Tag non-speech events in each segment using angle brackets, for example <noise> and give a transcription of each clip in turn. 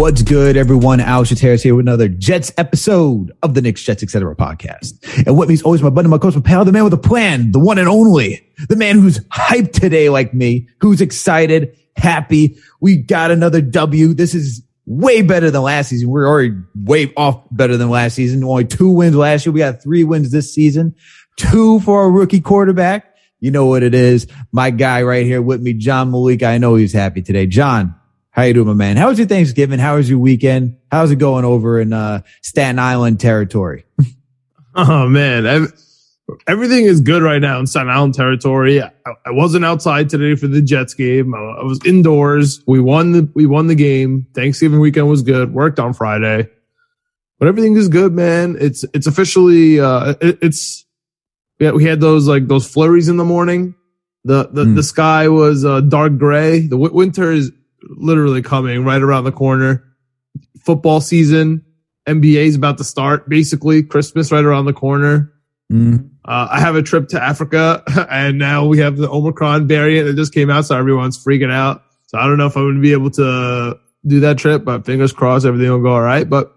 What's good, everyone? Al Terrace here with another Jets episode of the Knicks, Jets, etc. podcast. And with me is always my buddy, my coach, my pal, the man with a plan, the one and only, the man who's hyped today like me, who's excited, happy. We got another W. This is way better than last season. We're already way off better than last season. Only two wins last year. We got three wins this season, two for a rookie quarterback. You know what it is. My guy right here with me, John Malik. I know he's happy today. John, how you doing, my man? How was your Thanksgiving? How was your weekend? How's it going over in uh, Staten Island territory? <laughs> oh man, everything is good right now in Staten Island territory. I, I wasn't outside today for the Jets game. I, I, was indoors. We won the we won the game. Thanksgiving weekend was good. Worked on Friday, but everything is good, man. It's it's officially uh, it, it's yeah. We had those like those flurries in the morning. The the, mm. the sky was uh, dark gray. The w- winter is literally coming right around the corner. Football season, NBA is about to start. Basically, Christmas right around the corner. Mm-hmm. Uh, I have a trip to Africa, <laughs> and now we have the Omicron variant that just came out, so everyone's freaking out. So I don't know if I'm going to be able to do that trip, but fingers crossed, everything will go all right. But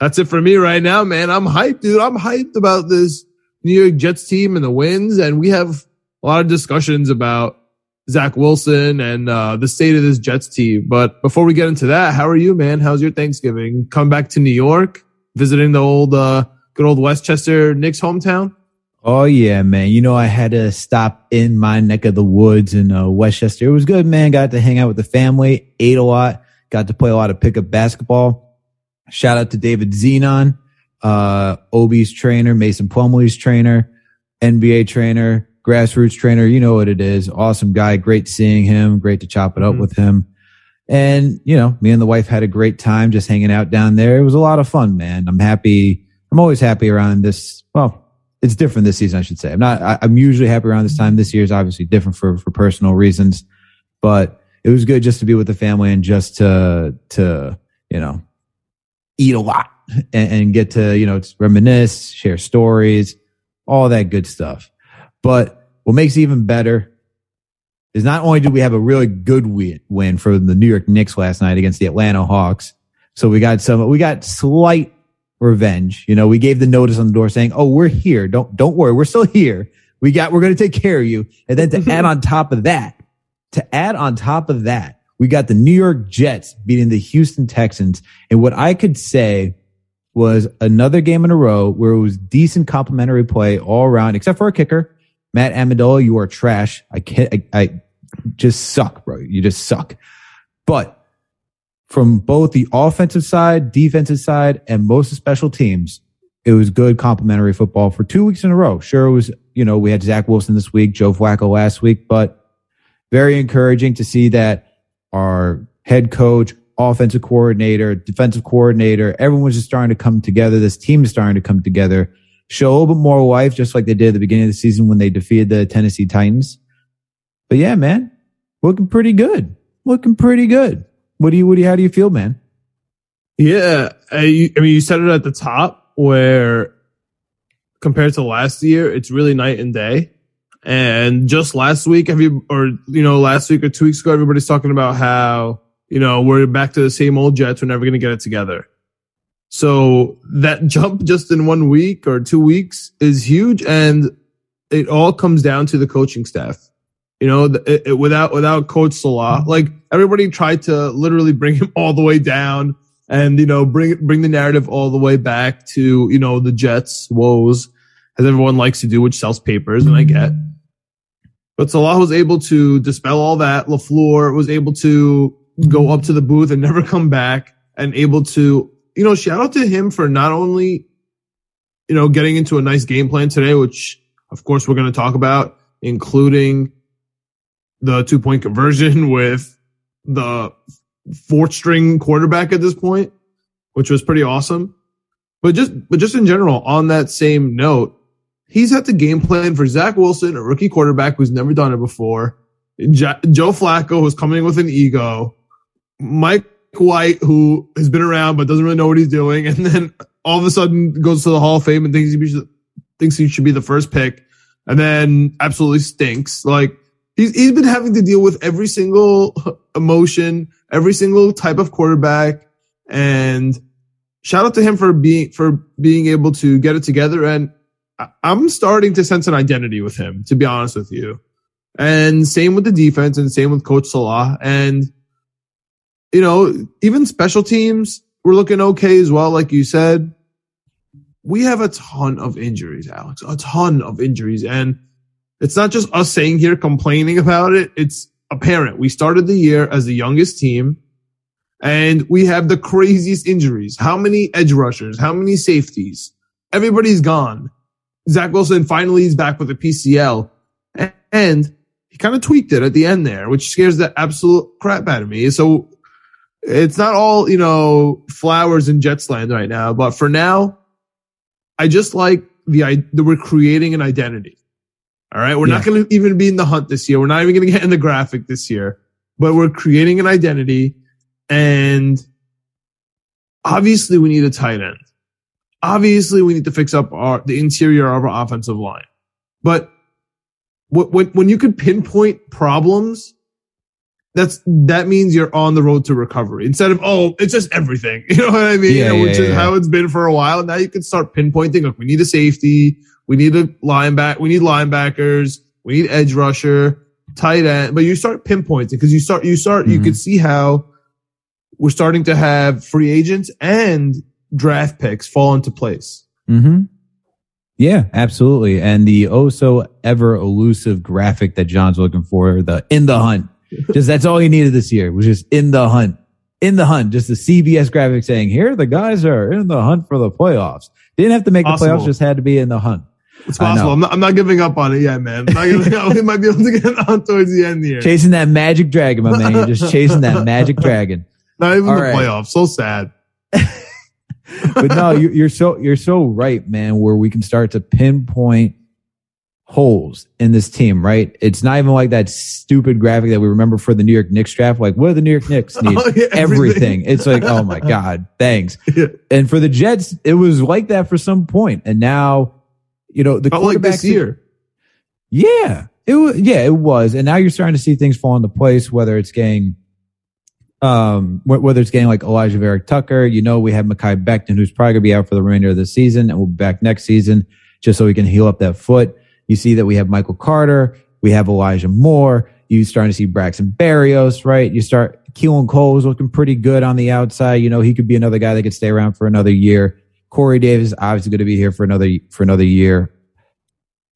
that's it for me right now, man. I'm hyped, dude. I'm hyped about this New York Jets team and the wins, and we have a lot of discussions about Zach Wilson and uh, the state of this Jets team. But before we get into that, how are you, man? How's your Thanksgiving? Come back to New York, visiting the old, uh, good old Westchester Knicks hometown? Oh yeah, man. You know, I had to stop in my neck of the woods in uh, Westchester. It was good, man. Got to hang out with the family, ate a lot, got to play a lot of pickup basketball. Shout out to David Zenon, uh, Obi's trainer, Mason Plumlee's trainer, NBA trainer, grassroots trainer. You know what it is. Awesome guy. Great seeing him. Great to chop it up mm-hmm. with him. And, you know, me and the wife had a great time just hanging out down there. It was a lot of fun, man. I'm happy. I'm always happy around this. Well, it's different this season, I should say. I'm not, I, am usually happy around this time. This year is obviously different for, for personal reasons, but it was good just to be with the family and just to, to, you know, eat a lot and, and get to, you know, reminisce, share stories, all that good stuff. But what makes it even better is not only did we have a really good win for the New York Knicks last night against the Atlanta Hawks, so we got some, we got slight revenge. You know, we gave the notice on the door saying, "Oh, we're here. Don't don't worry, we're still here. We got, we're going to take care of you." And then to mm-hmm. add on top of that, to add on top of that, we got the New York Jets beating the Houston Texans, and what I could say was another game in a row where it was decent complimentary play all around, except for a kicker. Matt Ammendola, you are trash. I can't, I, I just suck, bro. You just suck. But from both the offensive side, defensive side, and most special teams, it was good complimentary football for two weeks in a row. Sure, it was, you know, we had Zach Wilson this week, Joe Flacco last week, but very encouraging to see that our head coach, offensive coordinator, defensive coordinator, everyone was just starting to come together. This team is starting to come together show a little bit more life, just like they did at the beginning of the season when they defeated the Tennessee Titans. But yeah, man, looking pretty good. Looking pretty good. What do you, what do you, how do you feel, man? Yeah. I, I mean, you said it at the top where compared to last year, it's really night and day. And just last week, have you, or, you know, last week or two weeks ago, everybody's talking about how, you know, we're back to the same old Jets. We're never going to get it together. So that <laughs> jump just in one week or two weeks is huge. And it all comes down to the coaching staff. You know, it, it, without, without coach Salah, mm-hmm. like everybody tried to literally bring him <laughs> all the way down and, you know, bring, bring the narrative all the way back to, you know, the Jets woes as everyone likes to do, which sells papers and I mm-hmm. get. But Salah was able to dispel all that. LaFleur was able to go mm-hmm. up to the booth and never come back and able to you know, shout out to him for not only, you know, getting into a nice game plan today, which of course we're going to talk about, including the two point conversion <laughs> with the fourth string quarterback at this point, which was pretty awesome. But just, but just in general, on that same note, he's had the game plan for Zach Wilson, a rookie quarterback who's never done it before. Joe Flacco, who's coming with an ego. Mike White, who has been around but doesn't really know what he's doing, and then all of a sudden goes to the Hall of Fame and thinks he should, thinks he should be the first pick, and then absolutely stinks. Like he's he's been having to deal with every single emotion, every single type of quarterback, and shout out to him for being for being able to get it together. And I'm starting to sense an identity with him, to be honest with you. And same with the defense, and same with Coach Salah, and you know even special teams we're looking okay as well, like you said. We have a ton of injuries, Alex, a ton of injuries. And it's not just us saying here complaining about it. It's apparent. We started the year as the youngest team and we have the craziest injuries. How many edge rushers? How many safeties? Everybody's gone. Zach Wilson finally is back with a PCL and he kind of tweaked it at the end there, which scares the absolute crap out of me. So it's not all, you know, flowers in Jets land right now, but for now, I just like the, the we're creating an identity. All right. We're yeah. not going to even be in the hunt this year. We're not even going to get in the graphic this year, but we're creating an identity and obviously we need a tight end. Obviously we need to fix up our, the interior of our offensive line, but when, when you could pinpoint problems that's that means you're on the road to recovery instead of oh it's just everything <laughs> you know what i mean yeah, which yeah, is yeah. how it's been for a while now you can start pinpointing like we need a safety we need a linebacker we need linebackers we need edge rusher tight end but you start pinpointing because you start you start mm-hmm. you can see how we're starting to have free agents and draft picks fall into place mm-hmm. Yeah, absolutely. And the oh so ever elusive graphic that John's looking for, the in the hunt just that's all he needed this year was just in the hunt, in the hunt. Just the CBS graphic saying, "Here the guys are in the hunt for the playoffs." Didn't have to make possible. the playoffs; just had to be in the hunt. It's possible. I'm not, I'm not, giving up on it yet, man. I'm not giving up. We might be able to get on towards the end here. Chasing that magic dragon, my man. You're just chasing that magic <laughs> dragon. Not even all the right. playoffs. So sad. <laughs> but no, you're so you're so right, man. Where we can start to pinpoint holes in this team, right? It's not even like that stupid graphic that we remember for the New York Knicks draft. Like, what do the New York Knicks <laughs> need? Oh, yeah, everything. everything. It's like, oh my <laughs> God, thanks. Yeah. And for the Jets, it was like that for some point. And now, you know, the Felt like this year. Yeah. It was, yeah, it was. And now you're starting to see things fall into place, whether it's getting, um, whether it's getting like Alijah Vera-Tucker, you know, we have Mekhi Becton, who's probably going to be out for the remainder of the season and we'll be back next season just so he can heal up that foot. You see that we have Michael Carter, we have Elijah Moore. You starting to see Braxton Barrios, right? You start Keelan Cole is looking pretty good on the outside. You know, he could be another guy that could stay around for another year. Corey Davis obviously going to be here for another for another year.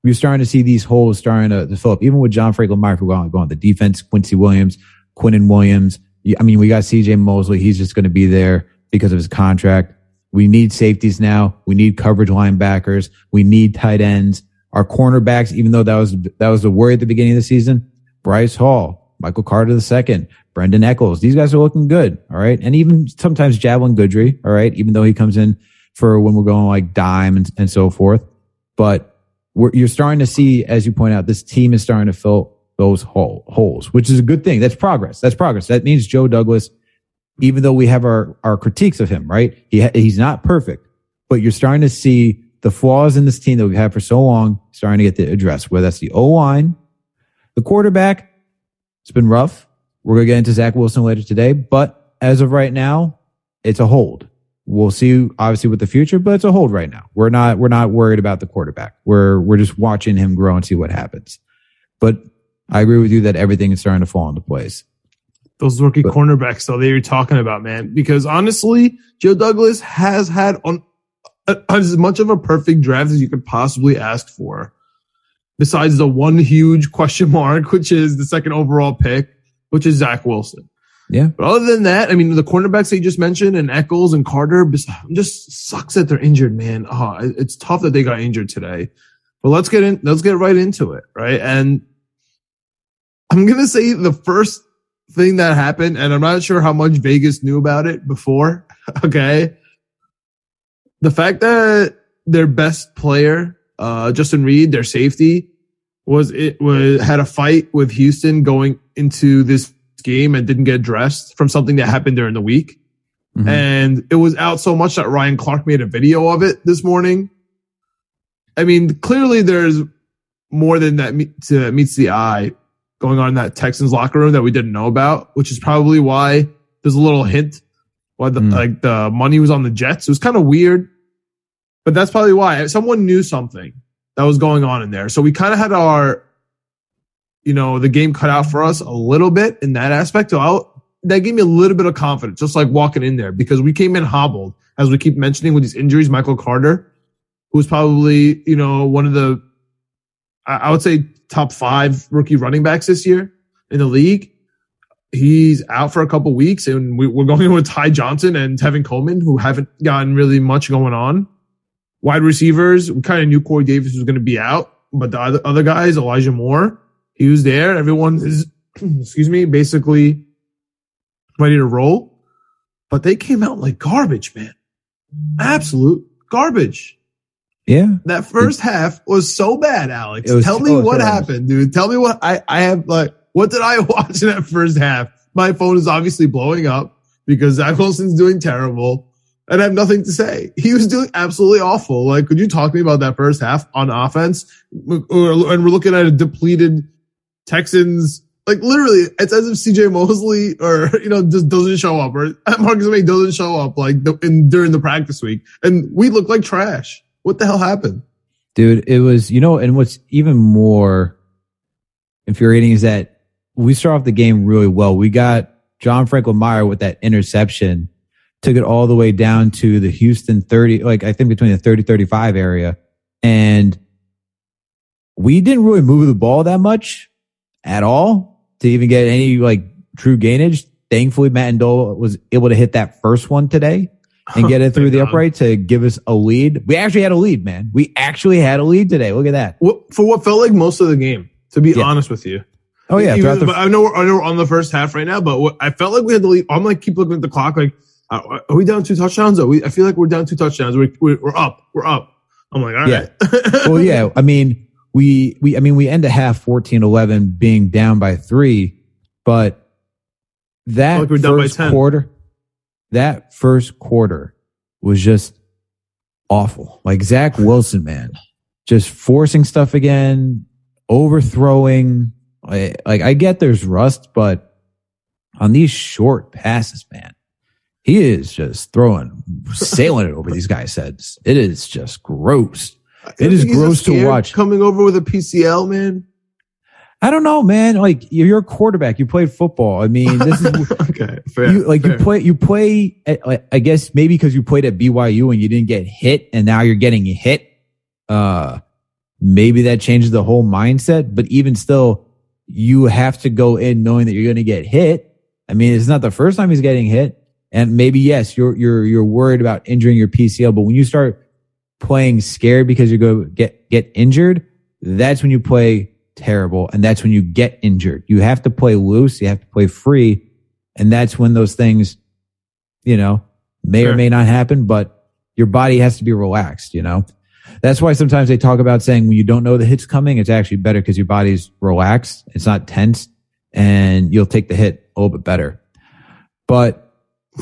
You're starting to see these holes starting to, to fill up, even with John Franklin Myers going, on the defense, Quincy Williams, Quinnen Williams. I mean, we got CJ Mosley. He's just going to be there because of his contract. We need safeties now. We need coverage linebackers. We need tight ends. Our cornerbacks, even though that was that was a worry at the beginning of the season, Bryce Hall, Michael Carter the second, Brandon Echols, these guys are looking good. All right. And even sometimes Javelin Guidry, all right, even though he comes in for when we're going like dime and, and so forth. But you're starting to see, as you point out, this team is starting to fill those hole, holes, which is a good thing. That's progress. That's progress. That means Joe Douglas, even though we have our, our critiques of him, right? He, he's not perfect, but you're starting to see the flaws in this team that we've had for so long starting to get the address, whether that's the O line, the quarterback. It's been rough. We're going to get into Zach Wilson later today, but as of right now, it's a hold. We'll see obviously with the future, but it's a hold right now. We're not, we're not worried about the quarterback. We're, we're just watching him grow and see what happens. But I agree with you that everything is starting to fall into place. Those rookie but, cornerbacks, though, that you're talking about, man, because honestly, Joe Douglas has had on as much of a perfect draft as you could possibly ask for. Besides the one huge question mark, <laughs> which is the second overall pick, which is Zach Wilson. Yeah. But other than that, I mean, the cornerbacks that you just mentioned and Echols and Carter just sucks that they're injured, man. Oh, it's tough that they got injured today. But let's get in, let's get right into it. Right. And I'm going to say the first thing that happened, and I'm not sure how much Vegas knew about it before. <laughs> Okay. The fact that their best player, uh, Justin Reid, their safety, was it was had a fight with Houston going into this game and didn't get dressed from something that happened during the week. Mhm. And it was out so much that Ryan Clark made a video of it this morning. I mean, clearly there's more than that to meets the eye going on in that Texans locker room that we didn't know about, which is probably why there's a little hint why the Mm. like the money was on the Jets. It was kind of weird, but that's probably why someone knew something that was going on in there. So we kind of had our, you know, the game cut out for us a little bit in that aspect. So I'll, that gave me a little bit of confidence, just like walking in there because we came in hobbled, as we keep mentioning with these injuries. Michael Carter, who's probably, you know, one of the, I would say top five rookie running backs this year in the league. He's out for a couple weeks and we, we're going with Ty Johnson and Tevin Coleman, who haven't gotten really much going on. Wide receivers, we kind of knew Corey Davis was going to be out, but the other, other guys, Elijah Moore, he was there. Everyone is, <clears throat> excuse me, basically ready to roll. But they came out like garbage, man. Absolute garbage. yeah. That first half was so bad, Alex. Was- Tell me oh, what happened, dude. Tell me what I, I have like what did I <laughs> watch in that first half? My phone is obviously blowing up because Zach Wilson's doing terrible. And I have nothing to say. He was doing absolutely awful. Like, could you talk to me about that first half on offense? And we're looking at a depleted Texans. Like literally, it's as if CJ Mosley or, <laughs> you know, just doesn't show up or <laughs> Marcus Maye doesn't show up like in, during the practice week. And we look like trash. What the hell happened? Dude, it was, you know, and what's even more infuriating is that we start off the game really well. We got John Franklin Meyer with that interception, took it all the way down to the Houston 30, like I think between the 30, 35 area. And we didn't really move the ball that much at all to even get any like true gainage. Thankfully, Matt Ammendola was able to hit that first one today and <laughs> get it through the upright to give us a lead. We actually had a lead, man. We actually had a lead today. Look at that. For what felt like most of the game, to be Yeah. honest with you. Oh yeah, Even- the I know we're, I know we're on the first half right now, but what, I felt like we had the lead. I'm like keep looking at the clock. Like, Uh, are we down two touchdowns? Are we, I feel like we're down two touchdowns. We're, we're, we're up. We're up. I'm like, all Yeah. right. <laughs> well, yeah. I mean, we we I mean we end a half 14-11 being down by three, but that Like we're down by first quarter, that first quarter was just awful. Like Zach Wilson, man, just forcing stuff again, overthrowing. I- Like I get there's rust, but on these short passes, man, he is just throwing, sailing it over these guys' heads. It is just gross. It is gross to watch. Coming over with a PCL, man. I don't know, man. Like you're a quarterback. You played football. I mean, this is <laughs> okay, fair. you like fair. you play you play. At, I guess maybe because you played at BYU and you didn't get hit, and now you're getting hit. Uh, maybe that changes the whole mindset. But even still, you have to go in knowing that you're going to get hit. I mean, it's not the first time he's getting hit, and maybe yes, you're you're you're worried about injuring your PCL. But when you start playing scared because you go get get injured, that's when you play terrible and that's when you get injured. You have to play loose, you have to play free, and that's when those things, you know, may or may not happen, but your body has to be relaxed, you know. That's why sometimes they talk about saying when you don't know the hit's coming, it's actually better because your body's relaxed, it's not tense, and you'll take the hit a little bit better. But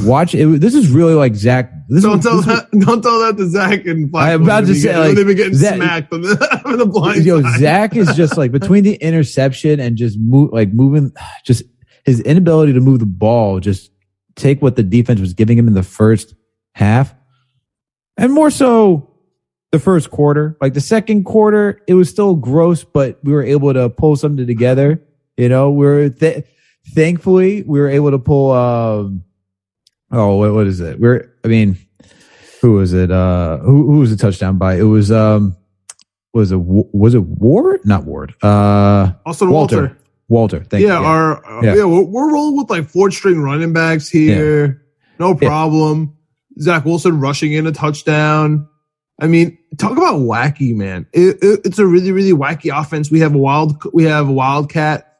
watch it. This is really like Zach. This Don't is, tell this is- that. Don't tell that to Zach and. I'm about to say, get- like, they've been getting Zach- smacked on the, <laughs> on the blind Yo, side. Zach is just like between the interception and just move, like moving, <sighs> just his inability to move the ball, just take what the defense was giving him in the first half, and more so the first quarter. Like the second quarter, it was still gross, but we were able to pull something together. You know, we we're th- thankfully we were able to pull. Um, oh, what, what is it? We're, I mean, who was it? Uh, who, who was the touchdown by? It was um was it was it Ward? Not Ward. Uh, Austin Walter. Walter. Walter. Thank yeah, you. our uh, Yeah. yeah, we're, we're rolling with like four string running backs here. No problem. Zach Wilson rushing in a touchdown. I mean, talk about wacky, man. It, it- it's a really, really wacky offense. We have a wild, we have a wildcat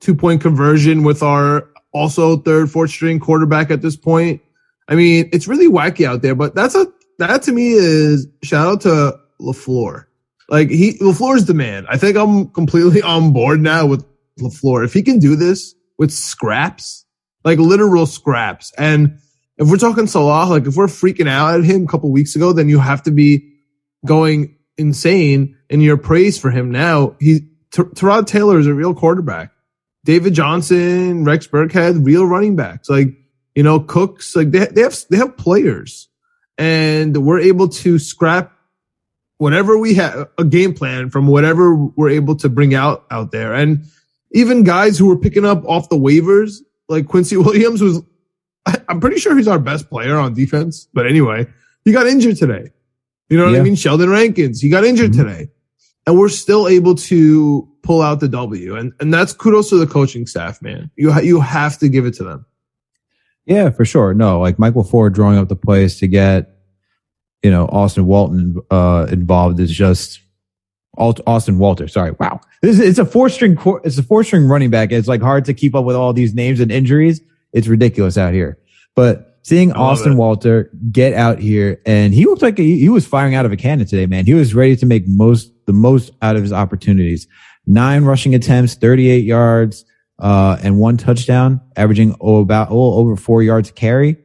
two point conversion with our also third, fourth string quarterback at this point. I mean, it's really wacky out there, but that's a, that to me is shout out to LaFleur. Like he, LaFleur is the man. I think I'm completely <laughs> on board now with LaFleur. If he can do this with scraps, like literal scraps, and if we're talking Salah, like if we're freaking out at him a couple weeks ago, then you have to be going insane in your praise for him now. He, Tyrod Taylor is a real quarterback. David Johnson, Rex Burkhead, real running backs. Like, you know, Cooks, like they, they have, they have players and we're able to scrap whatever we have a game plan from whatever we're able to bring out out there. And even guys who were picking up off the waivers, like Quincy <laughs> Williams was, I'm pretty sure he's our best player on defense. But anyway, he got injured today. You know what yeah. I mean? Sheldon Rankins, he got injured mm-hmm. today and we're still able to pull out the W. And, and that's kudos to the coaching staff, man. You, ha- you have to give it to them. Yeah, for sure. No, like Mike LaFleur drawing up the plays to get, you know, Austin Walton, uh, involved is just Austin Walter. Sorry. Wow. This is, it's a four string, it's a four string running back. It's like hard to keep up with all these names and injuries. It's ridiculous out here, but seeing Austin Walter get out here and he looked like he, he, was firing out of a cannon today, man. He was ready to make most, the most out of his opportunities. Nine rushing attempts, 38 yards, uh, and one touchdown, averaging oh, about oh, over four yards carry.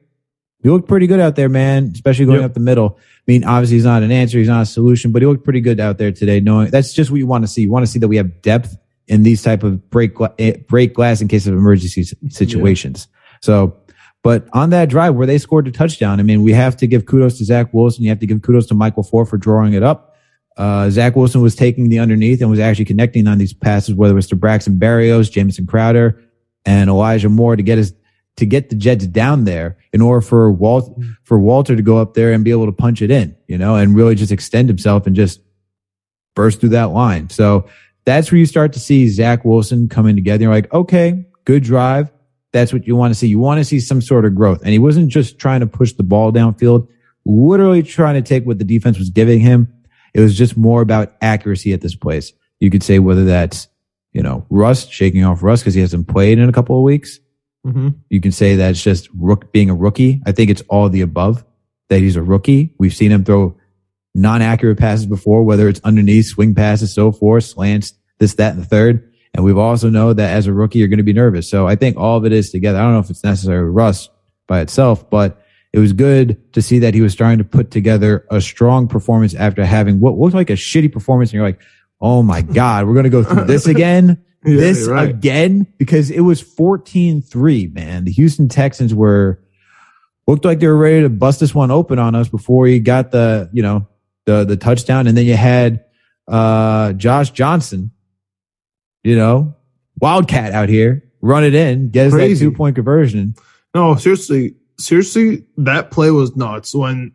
He looked pretty good out there, man, especially going yep. up the middle. I mean, obviously he's not an answer. He's not a solution, but he looked pretty good out there today. Knowing that's just what you want to see. You want to see that we have depth in these type of break, eh, break glass in case of emergency situations. Yeah. So but on that drive where they scored a touchdown, I mean, we have to give kudos to Zach Wilson. You have to give kudos to Mike LaFleur for drawing it up. Uh, Zach Wilson was taking the underneath and was actually connecting on these passes, whether it was to Braxton Barrios, Jamison Crowder, and Elijah Moore to get his to get the Jets down there in order for Walt for Walter to go up there and be able to punch it in, you know, and really just extend himself and just burst through that line. So that's where you start to see Zach Wilson coming together. You're like, okay, good drive that's what you want to see. You want to see some sort of growth. And he wasn't just trying to push the ball downfield, literally trying to take what the defense was giving him. It was just more about accuracy at this place. You could say whether that's, you know, rust, shaking off rust because he hasn't played in a couple of weeks. Mm-hmm. You can say that's just rook being a rookie. I think it's all the above that he's a rookie. We've seen him throw non-accurate passes before, whether it's underneath swing passes, so forth, slants, this, that, and the third. And we've also know that as a rookie, you're going to be nervous. So I think all of it is together. I don't know if it's necessarily rust by itself, but it was good to see that he was starting to put together a strong performance after having what looked like a shitty performance. And you're like, Oh my God, we're going to go through this <laughs> again. yeah, this right. again, because it was 14 3, man. The Houston Texans were looked like they were ready to bust this one open on us before he got the, you know, the, the touchdown. And then you had, uh, Josh Johnson you know, wildcat out here, run it in, get us that two point conversion. No, seriously, seriously, that play was nuts. When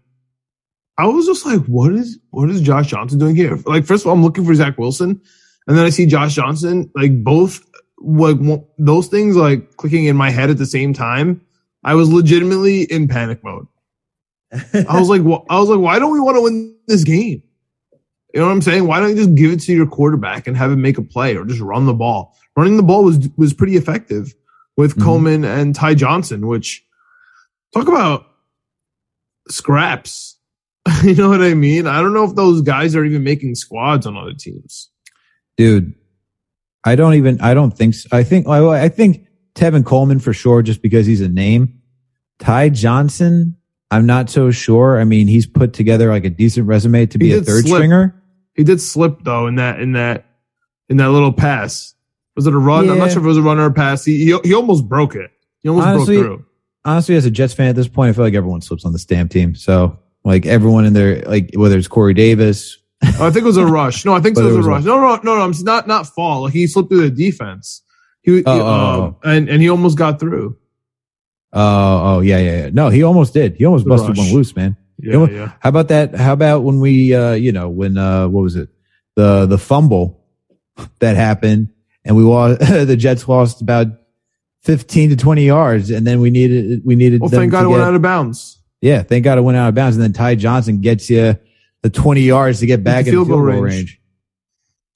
I was just like, what is what is Josh Johnson doing here? Like, first of all, I'm looking for Zach Wilson, and then I see Josh Johnson. Like both, like those things, like clicking in my head at the same time. I was legitimately in panic mode. I was like, I was like, why don't we want to win this game? You know what I'm saying? Why don't you just give it to your quarterback and have him make a play or just run the ball? Running the ball was was pretty effective with mm-hmm. Coleman and Ty Johnson, which talk about scraps. <laughs> you know what I mean? I don't know if those guys are even making squads on other teams. Dude, I don't even I don't think so. I think I think Tevin Coleman for sure just because he's a name. Ty Johnson, I'm not so sure. I mean, he's put together like a decent resume to be a third slip. stringer. He did slip though in that in that in that little pass. Was it a run? Yeah. I'm not sure if it was a run or a pass. He he, he almost broke it. He almost honestly, broke through. Honestly, as a Jets fan at this point, I feel like everyone slips on the stamp team. So like everyone in there, like whether it's Corey Davis. oh, I think it was a <laughs> rush. No, I think it was, a rush. No, no, no, no. It's not not fall. Like he slipped through the defense. He, oh, he oh, um, oh. and and he almost got through. Oh, oh, yeah, yeah, yeah. No, he almost did. He almost the busted rush. one loose, man. Yeah, yeah. How about that? How about when we, uh, you know, when, uh, what was it? The, the fumble that happened and we lost, <laughs> the Jets lost about 15 to 20 yards and then we needed, we needed. Well, thank God it went out of bounds. Yeah. Thank God it went out of bounds. And then Ty Johnson gets you the 20 yards to get back in field goal range. range.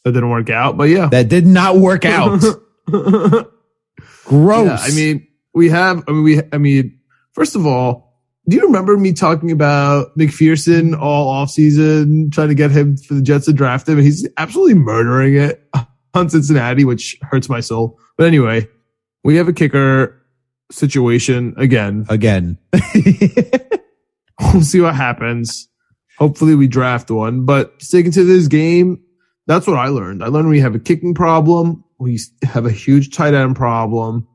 That didn't work out, but yeah. That did not work <laughs> out. Gross. Yeah, I mean, we have. I mean, we. I mean, first of all, do you remember me talking about McPherson all offseason, trying to get him for the Jets to draft him? And he's absolutely murdering it <laughs> on Cincinnati, which hurts my soul. But anyway, we have a kicker situation again. Again. <laughs> we'll see what happens. Hopefully we draft one. But sticking to this game, that's what I learned. I learned we have a kicking problem. We have a huge tight end problem.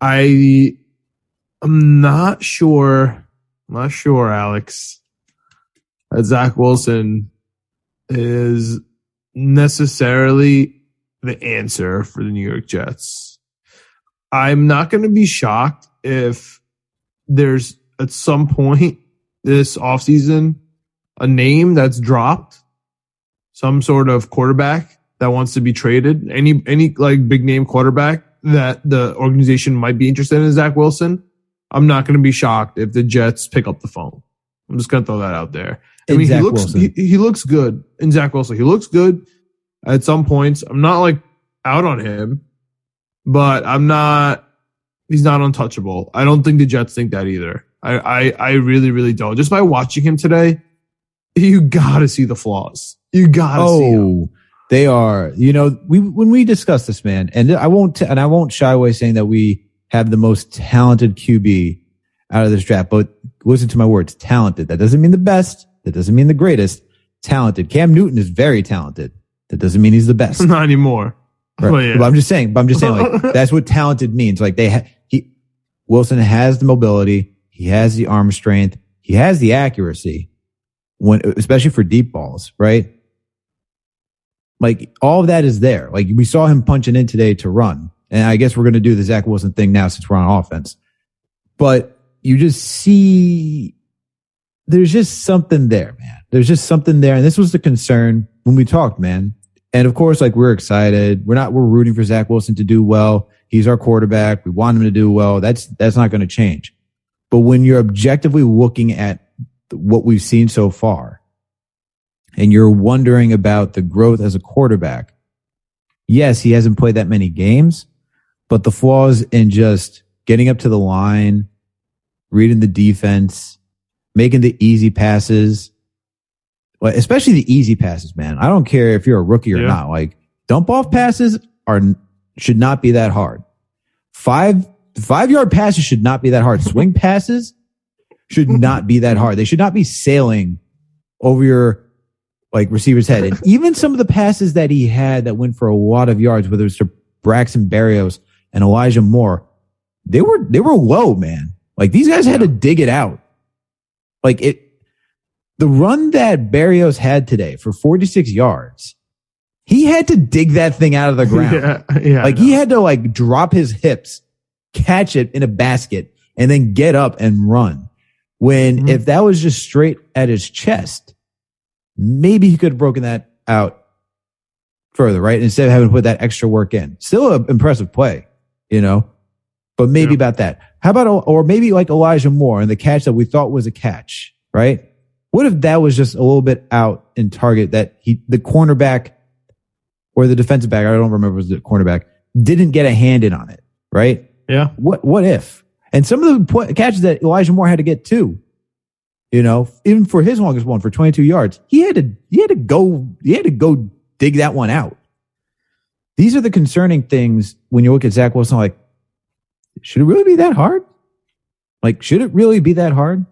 I am not sure. I'm not sure, Alex, that Zach Wilson is necessarily the answer for the New York Jets. I'm not going to be shocked if there's at some point this offseason a name that's dropped, some sort of quarterback that wants to be traded, any any like big name quarterback that the organization might be interested in Zach Wilson. I'm not going to be shocked if the Jets pick up the phone. I'm just going to throw that out there. I mean, Zach he looks he, he, looks good in Zach Wilson. He looks good at some points. I'm not like out on him, but I'm not. He's not untouchable. I don't think the Jets think that either. I I, I really really don't. Just by watching him today, you got to see the flaws. You got to oh, see them. They are. You know, we when we discuss this, man, and I won't and I won't shy away saying that we have the most talented QB out of this draft. But listen to my words, talented. That doesn't mean the best. That doesn't mean the greatest. Talented. Cam Newton is very talented. That doesn't mean he's the best. <laughs> Not anymore. Right. But, yeah. but I'm just saying. But I'm just saying. Like <laughs> that's what talented means. Like they ha- he Wilson has the mobility. He has the arm strength. He has the accuracy when, especially for deep balls, right? Like all of that is there. Like we saw him punching in today to run. And I guess we're going to do the Zach Wilson thing now since we're on offense. But you just see there's just something there, man. There's just something there. And this was the concern when we talked, man. And of course, like we're excited. We're not, we're rooting for Zach Wilson to do well. He's our quarterback. We want him to do well. That's, that's not going to change. But when you're objectively looking at what we've seen so far and you're wondering about the growth as a quarterback, yes, he hasn't played that many games, but the flaws in just getting up to the line, reading the defense, making the easy passes, especially the easy passes, man. I don't care if you're a rookie or yeah. not. Like dump off passes are should not be that hard. Five five yard passes should not be that hard. <laughs> Swing passes should not be that hard. They should not be sailing over your like receiver's head. And even some of the passes that he had that went for a lot of yards, whether it's to Braxton Barrios and Elijah Moore, they were they were low, man. Like these guys had to dig it out. Like it the run that Barrios had today for 46 yards, he had to dig that thing out of the <laughs> ground. yeah, yeah, like he had to like drop his hips, catch it in a basket, and then get up and run. When mm-hmm. if that was just straight at his chest, maybe he could have broken that out further, right? Instead of having to put that extra work in. Still an impressive play, you know, but maybe yeah. about that. How about, or maybe like Elijah Moore and the catch that we thought was a catch, right? What if that was just a little bit out in target that he, the cornerback or the defensive back, I don't remember was the cornerback, didn't get a hand in on it, right? Yeah. What, what if? And some of the catches that Elijah Moore had to get too, you know, even for his longest one for 22 yards, he had to, he had to go, he had to go dig that one out. These are the concerning things when you look at Zach Wilson, like, should it really be that hard? Like, should it really be that hard?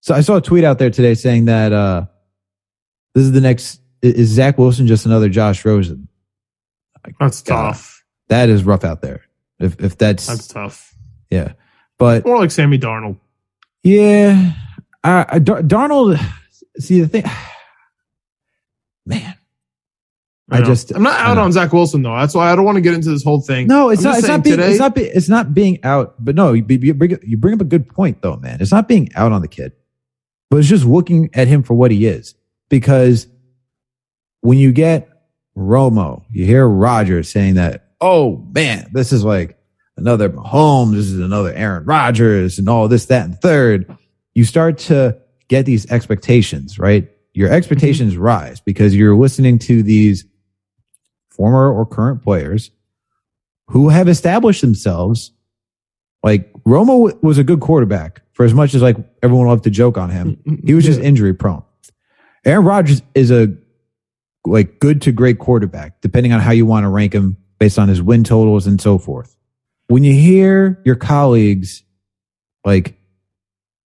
So I saw a tweet out there today saying that, uh, this is the next, is Zach Wilson just another Josh Rosen? Like, that's God, tough. That is rough out there. If, if that's, that's tough. Yeah. But more like Sammy Darnold. Yeah. I, Dar- Darnold, see the thing, <sighs> man. I, I just I'm not out on Zach Wilson though. That's why I don't want to get into this whole thing. No, it's I'm not. It's not, being, today, it's not. Be, it's not being out. But no, you, you, bring, you bring up a good point though, man. It's not being out on the kid, but it's just looking at him for what he is. Because when you get Romo, you hear Rodgers saying that, oh man, this is like another Mahomes, this is another Aaron Rodgers, and all this, that, and third. You start to get these expectations, right? Your expectations mm-hmm. rise because you're listening to these former or current players who have established themselves Like Romo was a good quarterback for as much as like everyone loved to joke on him. He was just injury prone. Aaron Rodgers is a like good to great quarterback, depending on how you want to rank him based on his win totals and so forth. When you hear your colleagues, like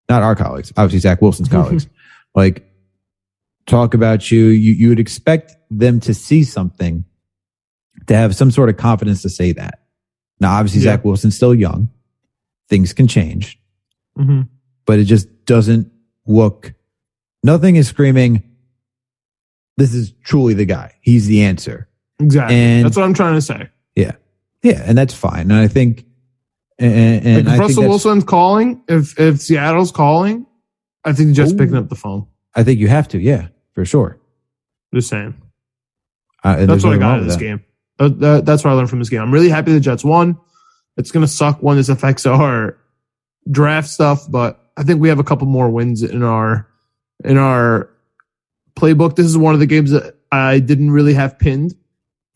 not our colleagues, obviously Zach Wilson's <laughs> colleagues, like talk about you, you you would expect them to see something to have some sort of confidence to say that. Now, obviously, Yeah. Zach Wilson's still young. Things can change, Mhm. but it just doesn't look, nothing is screaming, this is truly the guy. He's the answer. Exactly. And- That's what I'm trying to say. Yeah. Yeah. And that's fine. And I think, and, and Like if I Russell Wilson's calling, if if Seattle's calling, I think just picking up the phone. I think you have to. Yeah, for sure. Just saying. Uh, That's what I got of this that. game. That- that's what I learned from this game. I'm really happy the Jets won. It's going to suck when this affects our draft stuff, but I think we have a couple more wins in our in our playbook. This is one of the games that I didn't really have pinned,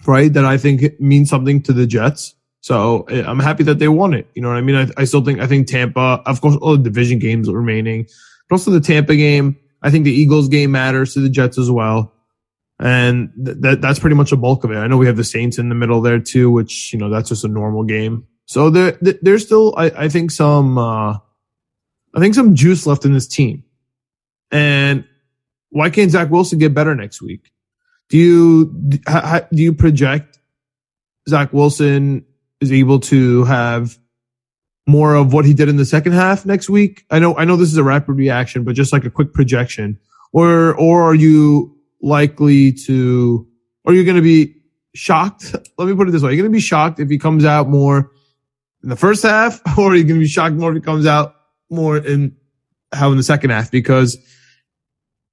right? That I think means something to the Jets. So eh, I'm happy that they won it. You know what I mean? I, I still think I think Tampa, of course, all the division games remaining, but also the Tampa game. I think the Eagles game matters to the Jets as well. And th- that that's pretty much a bulk of it. I know we have the Saints in the middle there too, which you know that's just a normal game. So there, there's still, I, I think some, uh, I think some juice left in this team. And why can't Zach Wilson get better next week? Do you do you project Zach Wilson is able to have more of what he did in the second half next week? I know I know this is a rapid reaction, but just like a quick projection, or or are you likely to? Are you going to be shocked? <laughs> Let me put it this way: You're going to be shocked if he comes out more in the first half, <laughs> or are you going to be shocked more if he comes out more in how in the second half? Because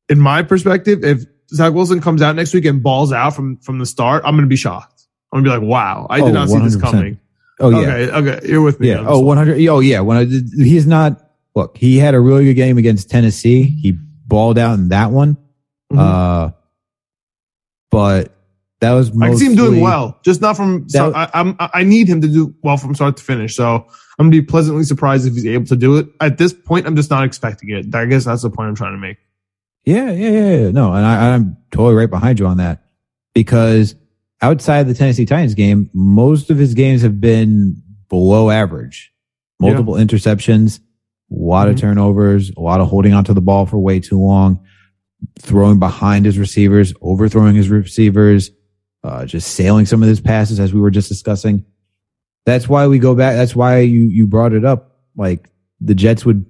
in my perspective, if Zach Wilson comes out next week and balls out from from the start, I'm going to be shocked. I'm going to be like, wow, I did Oh, not see this coming. Oh, yeah. Okay, okay, you're with me. Yeah. Oh, this one. 100. Oh, yeah. When I did, he's not, look, he had a really good game against Tennessee. He balled out in that one. Mhm. Uh, but that was I can see him doing well, just not from. So I, I'm. I need him to do well from start to finish. So I'm gonna be pleasantly surprised if he's able to do it. At this point, I'm just not expecting it. I guess that's the point I'm trying to make. Yeah, yeah, yeah, yeah. No, and I, I'm totally right behind you on that because outside of the Tennessee Titans game, most of his games have been below average. Multiple interceptions, a lot Mhm. of turnovers, a lot of holding onto the ball for way too long, throwing behind his receivers, overthrowing his receivers, uh, just sailing some of his passes as we were just discussing. That's why we go back. That's why you you brought it up. Like the Jets would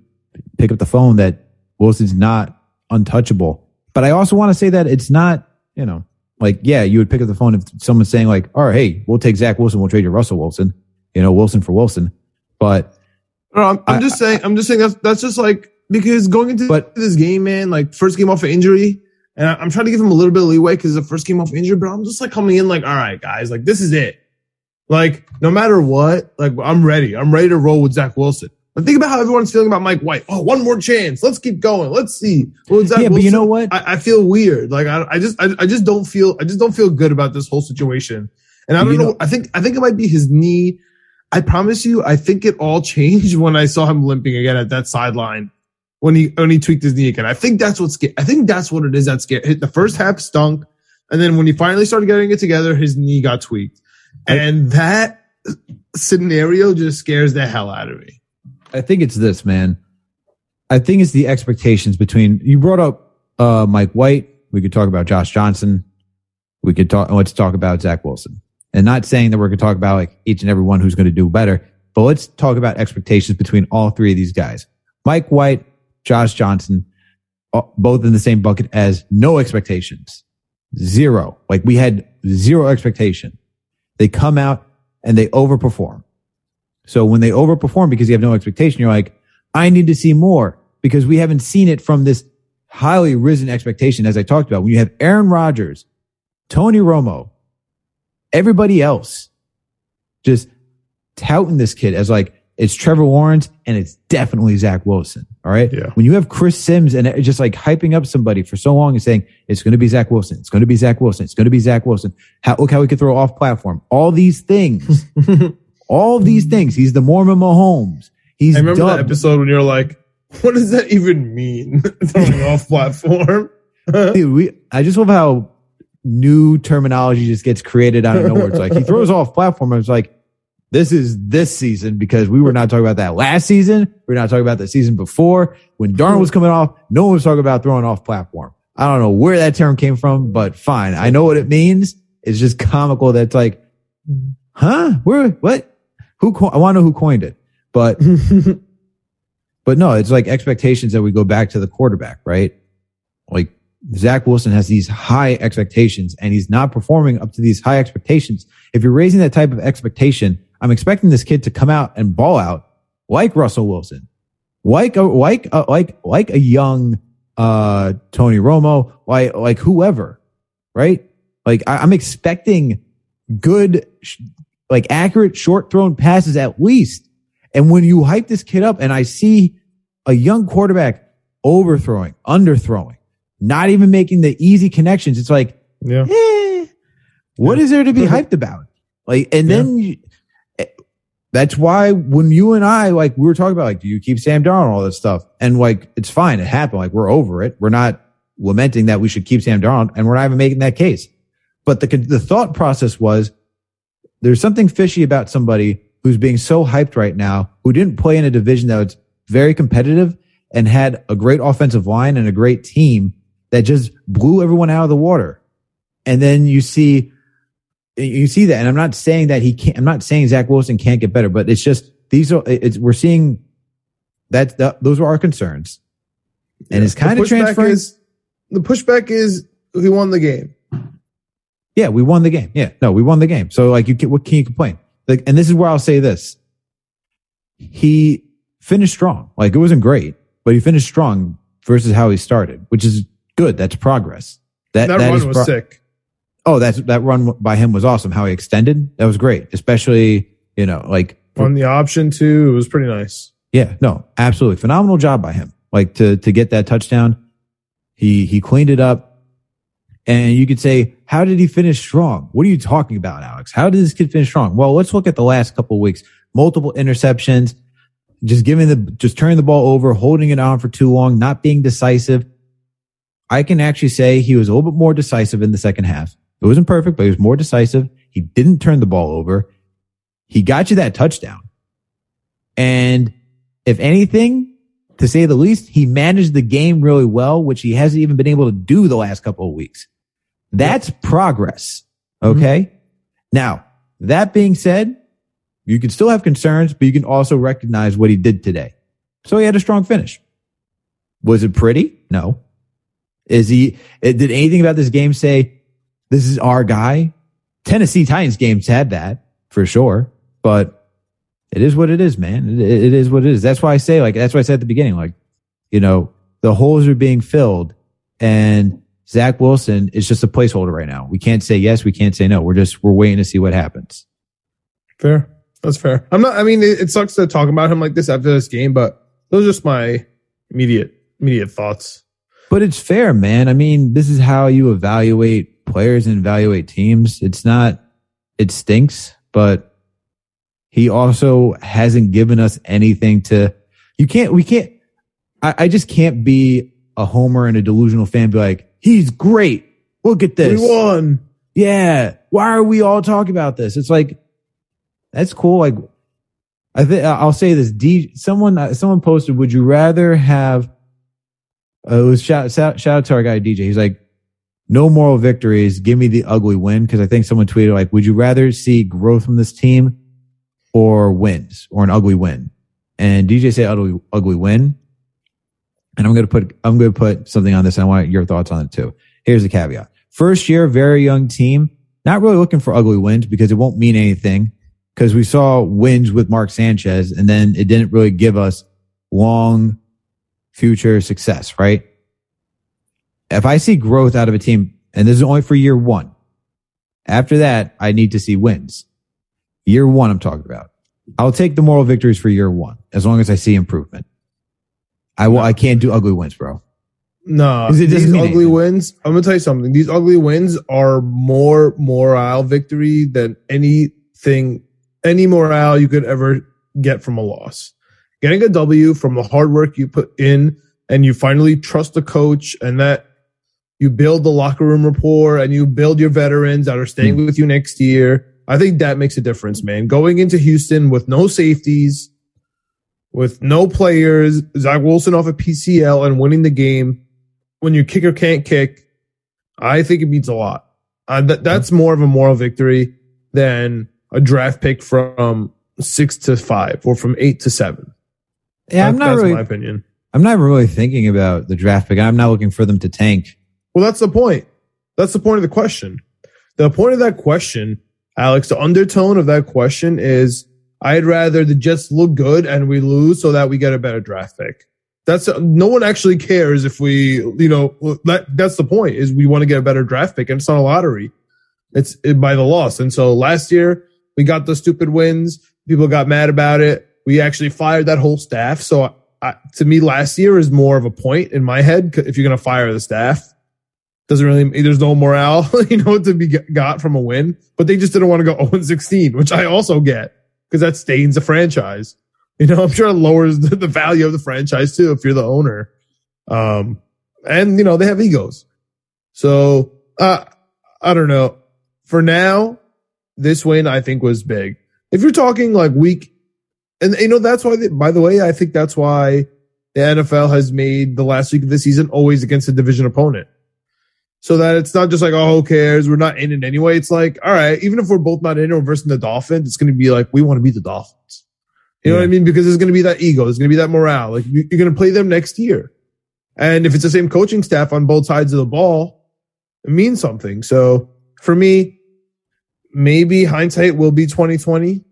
pick up the phone that Wilson's not untouchable. But I also want to say that it's not, you know, like, yeah, you would pick up the phone if someone's saying like, all right, hey, we'll take Zach Wilson. We'll trade you Russell Wilson, you know, Wilson for Wilson. But No, I'm, I'm I- just saying. I'm just saying that's that's just like because going into But- this game, man, like first game off of injury, and I'm trying to give him a little bit of leeway because the first game off injury. But I'm just like coming in like, all right, guys, like this is it. Like no matter what, like I'm ready. I'm ready to roll with Zach Wilson. But think about how everyone's feeling about Mike White. Oh, one more chance. Let's keep going. Let's see. Well, yeah, but you know what? I, I feel weird. Like I, I just, I, I just don't feel, I just don't feel good about this whole situation. And I don't know, know- I think, I think it might be his knee. I promise you, I think it all <laughs> changed when I saw him limping again at that sideline when he when he tweaked his knee again. I think that's what's. I think that's what it is. That scared. Hit the first half stunk, and then when he finally started getting it together, his knee got tweaked, and that scenario just scares the hell out of me. I think it's this, man. I think it's the expectations between you brought up uh, Mike White. We could talk about Josh Johnson. We could talk. Let's talk about Zach Wilson. And not saying that we're going to talk about like each and every one who's going to do better, but let's talk about expectations between all three of these guys: Mike White, Josh Johnson, uh, both in the same bucket as no expectations, zero. Like we had zero expectation. They come out and they overperform. So when they overperform because you have no expectation, you're like, I need to see more because we haven't seen it from this highly risen expectation, as I talked about. When you have Aaron Rodgers, Tony Romo, everybody else just touting this kid as like, it's Trevor Lawrence and it's definitely Zach Wilson. All right. Yeah. When you have Chris Sims and just like hyping up somebody for so long and saying, it's going to be Zach Wilson. It's going to be Zach Wilson. It's going to be Zach Wilson. How, look how we could throw off platform. All these things <laughs> All these things. He's the Mormon Mahomes. He's I remember dubbed- that episode when you're like, what does that even mean? <laughs> Throwing off platform. <laughs> Dude, we, I just love how new terminology just gets created out of nowhere. It's like he throws off platform. I was like, this is this season because we were not talking about that last season. We are not talking about the season before when Darnold was coming off. No one was talking about throwing off platform. I don't know where that term came from, but fine. I know what it means. It's just comical. That's like, huh? Where? What? Who? Co- I want to know who coined it, but <laughs> but no, it's like expectations that we go back to the quarterback, right? Like Zach Wilson has these high expectations and he's not performing up to these high expectations. If you're raising that type of expectation, I'm expecting this kid to come out and ball out like Russell Wilson, like a, like a, like like a young uh Tony Romo, like like whoever, right? Like I, I'm expecting good, sh- like accurate short thrown passes at least. And when you hype this kid up, and I see a young quarterback overthrowing, underthrowing, not even making the easy connections, it's like, yeah. eh, what is there to be hyped about? Like, and then you, that's why when you and I, like, we were talking about, like, do you keep Sam Darnold, all this stuff? And like, it's fine. It happened. Like, we're over it. We're not lamenting that we should keep Sam Darnold and we're not even making that case. But the, the thought process was there's something fishy about somebody who's being so hyped right now, who didn't play in a division that was very competitive and had a great offensive line and a great team that just blew everyone out of the water. And then you see, you see that. And I'm not saying that he can't, I'm not saying Zach Wilson can't get better, but it's just, these are, it's, we're seeing that, that those are our concerns. And it's kind The of transferring. Is, the pushback is he won the game. Yeah, we won the game. Yeah, no, we won the game. So like, you can, what can you complain? Like, and this is where I'll say this: he finished strong. Like, it wasn't great, but he finished strong versus how he started, which is good. That's progress. That That, that run was pro- sick. Oh, that's that run by him was awesome. How he extended that was great, especially you know like On the option too, it was pretty nice. yeah, no, absolutely phenomenal job by him. Like to to get that touchdown, he he cleaned it up, and you could say, how did he finish strong? What are you talking about, Alex? How did this kid finish strong? Well, let's look at the last couple of weeks. Multiple interceptions, just giving the just turning the ball over, holding it on for too long, not being decisive. I can actually say he was a little bit more decisive in the second half. It wasn't perfect, but he was more decisive. He didn't turn the ball over. He got you that touchdown. And if anything, to say the least, he managed the game really well, which he hasn't even been able to do the last couple of weeks. That's progress. Okay. Now, that being said, you can still have concerns, but you can also recognize what he did today. So he had a strong finish. Was it pretty? No. Is he, eh, did anything about this game say, this is our guy? Tennessee Titans games had that for sure, but it is what it is, man. It, it is what it is. That's why I say, like, that's why I said at the beginning, like, you know, the holes are being filled and Zach Wilson is just a placeholder right now. We can't say yes. We can't say no. We're just, we're waiting to see what happens. Fair. That's fair. I'm not. I mean, it, it sucks to talk about him like this after this game, but those are just my immediate immediate thoughts. But it's fair, man. I mean, this is how you evaluate players and evaluate teams. It's not, it stinks, but he also hasn't given us anything to, you can't, we can't, I, I just can't be a homer and a delusional fan, be like, he's great. Look at this. We won. Yeah. Why are we all talking about this? It's like, that's cool. Like, I think I'll say this. D, someone, uh, someone posted, would you rather have, uh, it was shout, shout, shout out to our guy DJ. He's like, no moral victories. Give me the ugly win. Cause I think someone tweeted like, would you rather see growth from this team or wins or an ugly win? And DJ said ugly, ugly win. And I'm going to put, I'm going to put something on this. And I want your thoughts on it too. Here's the caveat. First year, very young team, not really looking for ugly wins because it won't mean anything. Cause we saw wins with Mark Sanchez and then it didn't really give us long future success, right? If I see growth out of a team, and this is only for year one, after that, I need to see wins. Year one, I'm talking about. I'll take the moral victories for year one as long as I see improvement. I will, I can't do ugly wins, bro. No, it these ugly anything. wins. I'm gonna tell you something. These ugly wins are more morale victory than anything any morale you could ever get from a loss. Getting a W from the hard work you put in and you finally trust the coach and that you build the locker room rapport and you build your veterans that are staying mm. with you next year. I think that makes a difference, man. Going into Houston with no safeties, with no players, Zach Wilson off a PCL and winning the game when your kicker can't kick, I think it means a lot. Uh, th- that's more of a moral victory than a draft pick from six to five or from eight to seven. Yeah, I'm not that's really, my opinion. I'm not really thinking about the draft pick. I'm not looking for them to tank. Well, that's the point. That's the point of the question. The point of that question, Alex, the undertone of that question is I'd rather the Jets look good and we lose so that we get a better draft pick. That's no one actually cares if we, you know, that that's the point is we want to get a better draft pick and it's not a lottery. It's it, by the loss. And so last year we got the stupid wins. People got mad about it. We actually fired that whole staff. So I, to me, last year is more of a point in my head. If you're going to fire the staff, doesn't really, there's no morale, <laughs> you know, to be got from a win, but they just didn't want to go <laughs> 0 16, which I also get because that stains the franchise. You know, <laughs> I'm sure it lowers the, value of the franchise too if you're the owner. Um, and you know, they have egos. So, uh, I don't know. For now, this win I think was big. If you're talking like week, and you know, that's why, they, by the way, I think that's why the NFL has made the last week of the season always against a division opponent. So that it's not just like, oh, who cares? We're not in it anyway. It's like, all right, even if we're both not in it, we're versus the Dolphins, it's going to be like, we want to beat the Dolphins. You know what I mean? Because there's going to be that ego. There's going to be that morale. Like you're going to play them next year. And if it's the same coaching staff on both sides of the ball, it means something. So for me, maybe hindsight will be 2020.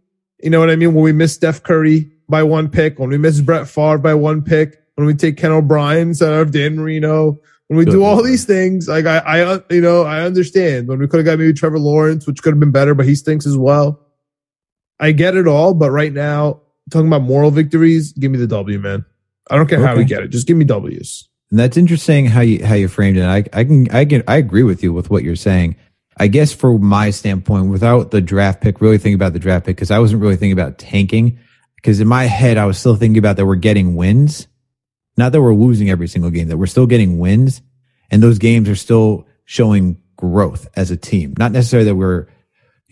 You know what I mean? When we miss Steph Curry by one pick, when we miss Brett Favre by one pick, when we take Ken O'Brien instead of Dan Marino, when we do all these things, like I, I, you know, I understand when we could have got maybe Trevor Lawrence, which could have been better, but he stinks as well. I get it all, but right now talking about moral victories, give me the W, man. I don't care okay. how we get it. Just give me W's. And that's interesting how you how you framed it. I I can I can I agree with you with what you're saying. I guess for my standpoint, without the draft pick, really thinking about the draft pick because I wasn't really thinking about tanking. Because in my head, I was still thinking about that we're getting wins, not that we're losing every single game. That we're still getting wins, and those games are still showing growth as a team. Not necessarily that we're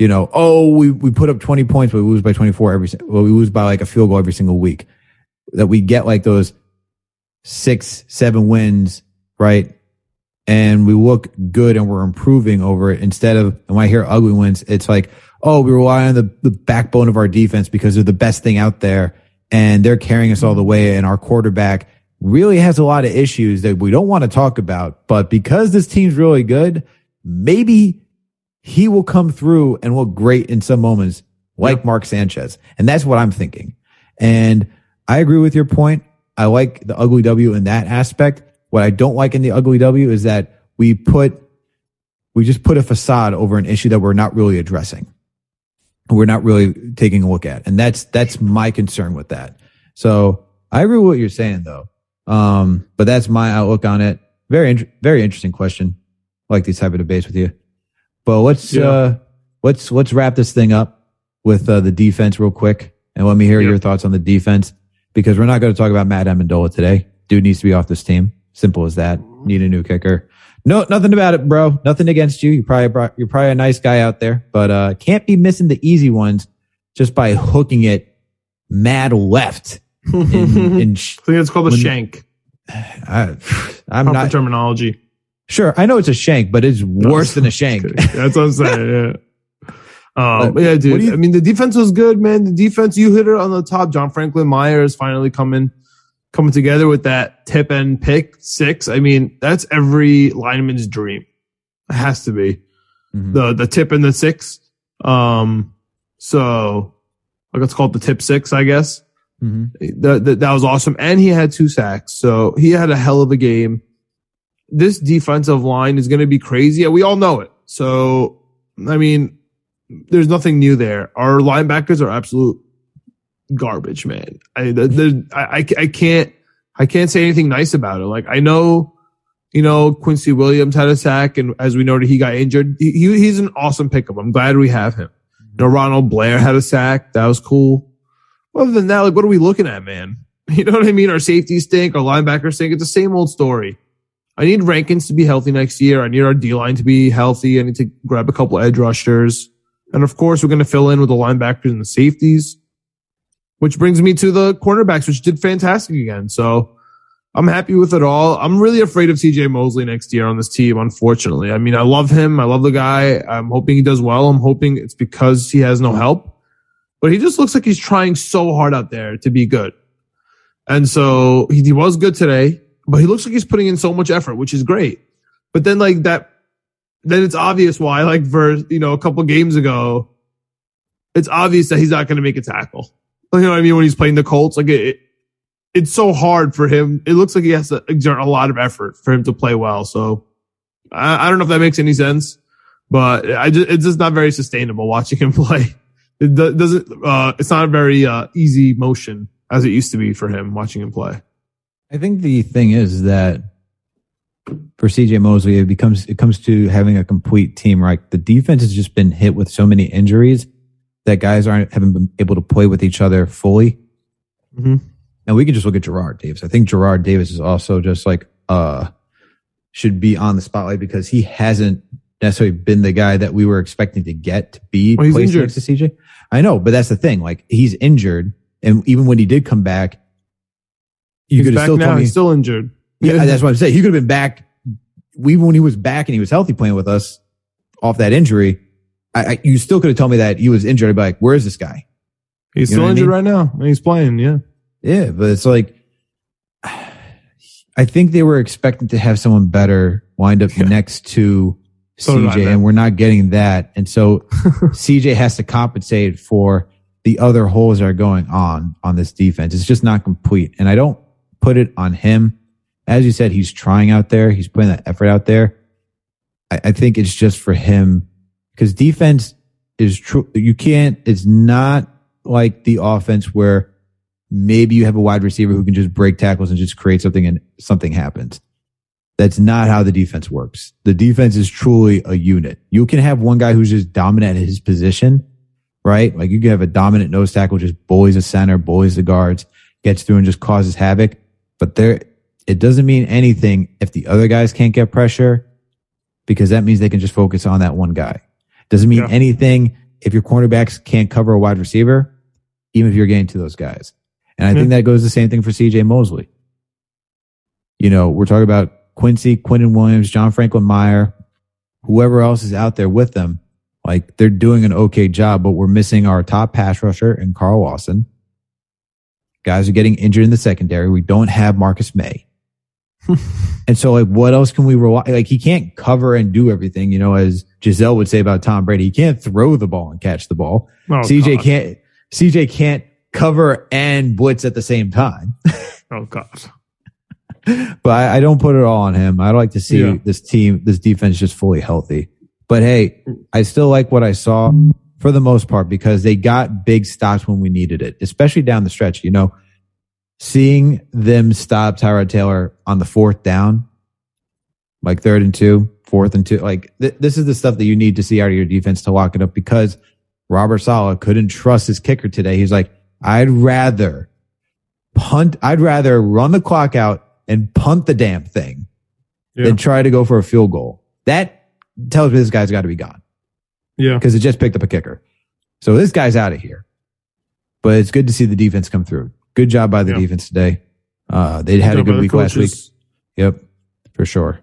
you know, oh, we, we put up 20 points, but we lose by 24 every, well, we lose by like a field goal every single week. That we get like those six, seven wins, right? And we look good and we're improving over it instead of, and when I hear ugly wins, it's like, oh, we rely on the, the backbone of our defense because they're the best thing out there and they're carrying us all the way. And our quarterback really has a lot of issues that we don't want to talk about. But because this team's really good, maybe he will come through and look great in some moments, like yep. Mark Sanchez. And that's what I'm thinking. And I agree with your point. I like the ugly W in that aspect. What I don't like in the ugly W is that we put, we just put a facade over an issue that we're not really addressing. We're not really taking a look at. And that's, that's my concern with that. So I agree with what you're saying though. Um, but that's my outlook on it. Very, very interesting question. I like these type of debates with you. But let's yeah. uh, let's let's wrap this thing up with uh, the defense real quick, and let me hear your thoughts on the defense because we're not going to talk about Matt Ammendola today. Dude needs to be off this team. Simple as that. Need a new kicker. No, nothing about it, bro. Nothing against you. You probably you're probably a nice guy out there, but uh, can't be missing the easy ones just by hooking it mad left. In, <laughs> in sh- I think it's called a when, shank. <sighs> I, I'm Proper not terminology. Sure, I know it's a shank, but it's worse than a <laughs> shank. That's what I'm saying. Yeah. <laughs> Um, yeah, dude. You, I mean, the defense was good, man. The defense, you hit it on the top. John Franklin Myers finally coming, coming together with that tip and pick six. I mean, that's every lineman's dream. It has to be mm-hmm. the the tip and the six. Um, so like it's called the tip six, I guess. Mm-hmm. The, the, that was awesome, and he had two sacks, so he had a hell of a game this defensive line is going to be crazy. We all know it. So, I mean, there's nothing new there. Our linebackers are absolute garbage, man. I, I, I can't, I can't say anything nice about it. Like, I know, you know, Quincy Williams had a sack and as we noted, he got injured. He, he's an awesome pickup. I'm glad we have him. You know, Ronald Blair had a sack. That was cool. Other than that, like, what are we looking at, man? <laughs> You know what I mean? Our safeties stink, our linebackers stink. It's the same old story. I need Rankins to be healthy next year. I need our D line to be healthy. I need to grab a couple edge rushers. And of course, we're going to fill in with the linebackers and the safeties, which brings me to the cornerbacks, which did fantastic again. So I'm happy with it all. I'm really afraid of CJ Mosley next year on this team, unfortunately. I mean, I love him. I love the guy. I'm hoping he does well. I'm hoping it's because he has no help, but he just looks like he's trying so hard out there to be good. And so he, he was good today, but he looks like he's putting in so much effort, which is great. But then like that, then it's obvious why, like for, you know, a couple games ago, it's obvious that he's not going to make a tackle. You know what I mean? When he's playing the Colts, like it, it, it's so hard for him. It looks like he has to exert a lot of effort for him to play well. So I, I don't know if that makes any sense, but I just, it's just not very sustainable watching him <laughs> play. It doesn't, uh, it's not a very, uh, easy motion as it used to be for him watching him play. I think the thing is that for CJ Mosley, it becomes it comes to having a complete team. Right, the defense has just been hit with so many injuries that guys aren't haven't been able to play with each other fully. Mm-hmm. And we can just look at Jarrad Davis. I think Jarrad Davis is also just like uh should be on the spotlight because he hasn't necessarily been the guy that we were expecting to get to be well, placed next to CJ. I know, but that's the thing. Like he's injured and even when he did come back, you could have still now. told me he's still injured. Yeah, that's what I'm saying. He could have been back even when he was back and he was healthy playing with us off that injury. I, I you still could have told me that he was injured. I'd be like, where is this guy? He's you still injured I mean? right now. And he's playing. Yeah. Yeah. But it's like, <sighs> I think they were expecting to have someone better wind up yeah. next to so CJ, and we're not getting that. And so <laughs> CJ has to compensate for the other holes that are going on on this defense. It's just not complete. And I don't put it on him. As you said, he's trying out there. He's putting that effort out there. I, I think it's just for him because defense is true. You can't, it's not like the offense where maybe you have a wide receiver who can just break tackles and just create something and something happens. That's not how the defense works. The defense is truly a unit. You can have one guy who's just dominant at his position right? Like you can have a dominant nose tackle, just bullies the center, bullies the guards, gets through and just causes havoc. But there, it doesn't mean anything if the other guys can't get pressure because that means they can just focus on that one guy. Doesn't mean yeah. anything if your cornerbacks can't cover a wide receiver, even if you're getting to those guys. And I mm-hmm. think that goes the same thing for CJ Mosley. You know, we're talking about Quincy, Quinnen Williams, John Franklin Meyer, whoever else is out there with them like they're doing an okay job, but we're missing our top pass rusher and Carl Lawson. Guys are getting injured in the secondary. We don't have Marcus Maye. <laughs> and so like what else can we rely like he can't cover and do everything, you know, as Gisele would say about Tom Brady. He can't throw the ball and catch the ball. Oh, CJ God. can't CJ can't cover and blitz at the same time. <laughs> oh God. But I, I, don't put it all on him. I'd like to see yeah. this team, this defense just fully healthy. But hey, I still like what I saw for the most part because they got big stops when we needed it, especially down the stretch. You know, seeing them stop Tyrod Taylor on the fourth down, like third and two, fourth and two, like th- this is the stuff that you need to see out of your defense to lock it up because Robert Saleh couldn't trust his kicker today. He's like, I'd rather punt, I'd rather run the clock out and punt the damn thing yeah. than try to go for a field goal. That tells me this guy's got to be gone. Yeah. Because it just picked up a kicker. So this guy's out of here. But it's good to see the defense come through. Good job by the yeah. defense today. Uh, they had a good week last week. Yep, for sure.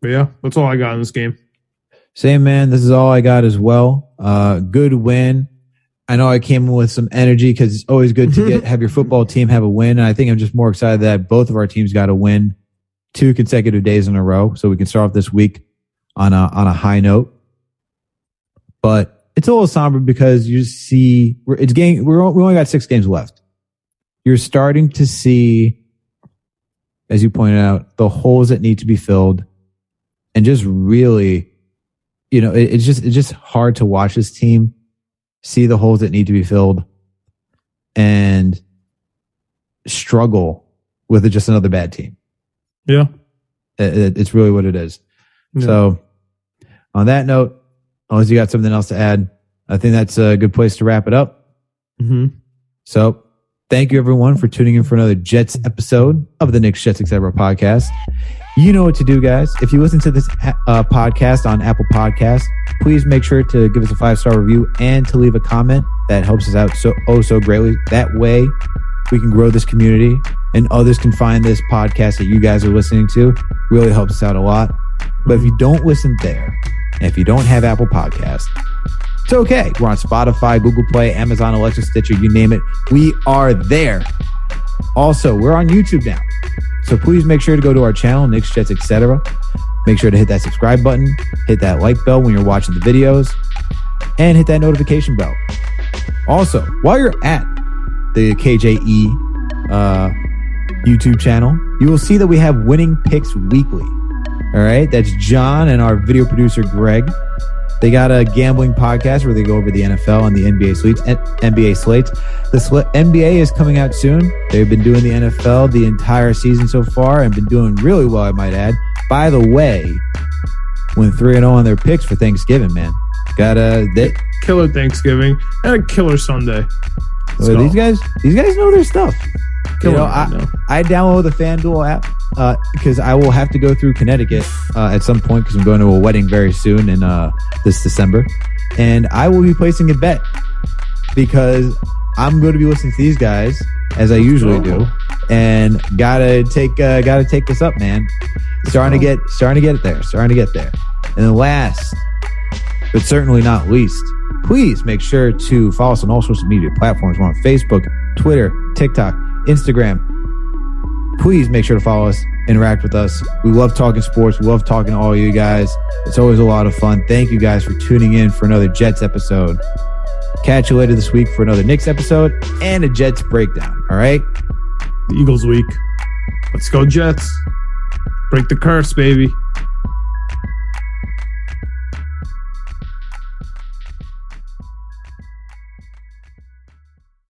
But yeah, that's all I got in this game. Same man. This is all I got as well. Uh, good win. I know I came in with some energy because it's always good to get <laughs> have your football team have a win. And I think I'm just more excited that both of our teams got a win two consecutive days in a row. So we can start off this week on a on a high note. But it's a little somber because you see it's game. We're we only got six games left. You're starting to see, as you pointed out, the holes that need to be filled, and just really, you know, it, it's just it's just hard to watch this team see the holes that need to be filled and struggle with just another bad team. Yeah. It, it's really what it is. Yeah. So on that note, unless you got something else to add, I think that's a good place to wrap it up. Mm-hmm. So thank you everyone for tuning in for another Jets episode of the Knicks Jets Etc. podcast. You know what to do, guys. If you listen to this uh, podcast on Apple Podcasts, please make sure to give us a five star review and to leave a comment. That helps us out so oh so greatly. That way, we can grow this community and others can find this podcast that you guys are listening to. Really helps us out a lot. But if you don't listen there, and if you don't have Apple Podcasts, it's okay. We're on Spotify, Google Play, Amazon, Alexa, Stitcher, you name it. We are there. Also, we're on YouTube now. So please make sure to go to our channel, Knicks Jets, etc. Make sure to hit that subscribe button, hit that like bell when you're watching the videos, and hit that notification bell. Also, while you're at the KJE uh, YouTube channel, you will see that we have winning picks weekly. All right, that's John and our video producer Greg. They got a gambling podcast where they go over the NFL and the NBA slates. NBA slates. The sl- NBA is coming out soon. They've been doing the NFL the entire season so far and been doing really well, I might add. By the way, went three and zero on their picks for Thanksgiving. Man, got a they, killer Thanksgiving and a killer Sunday. These guys, these guys know their stuff. You know, I, I download the FanDuel app uh, because I will have to go through Connecticut uh, at some point because I'm going to a wedding very soon in uh, this December, and I will be placing a bet because I'm going to be listening to these guys as I usually do, and gotta take uh, gotta take this up, man. Starting to get starting to get it there, starting to get there. And then last, but certainly not least, please make sure to follow us on all social media platforms. We're on Facebook, Twitter, TikTok, Instagram. Please make sure to follow us, interact with us. We love talking sports. We love talking to all you guys. It's always a lot of fun. Thank you guys for tuning in for another Jets episode. Catch you later this week for another Knicks episode and a Jets breakdown. All right. The Eagles week. Let's go, Jets. Break the curse, baby.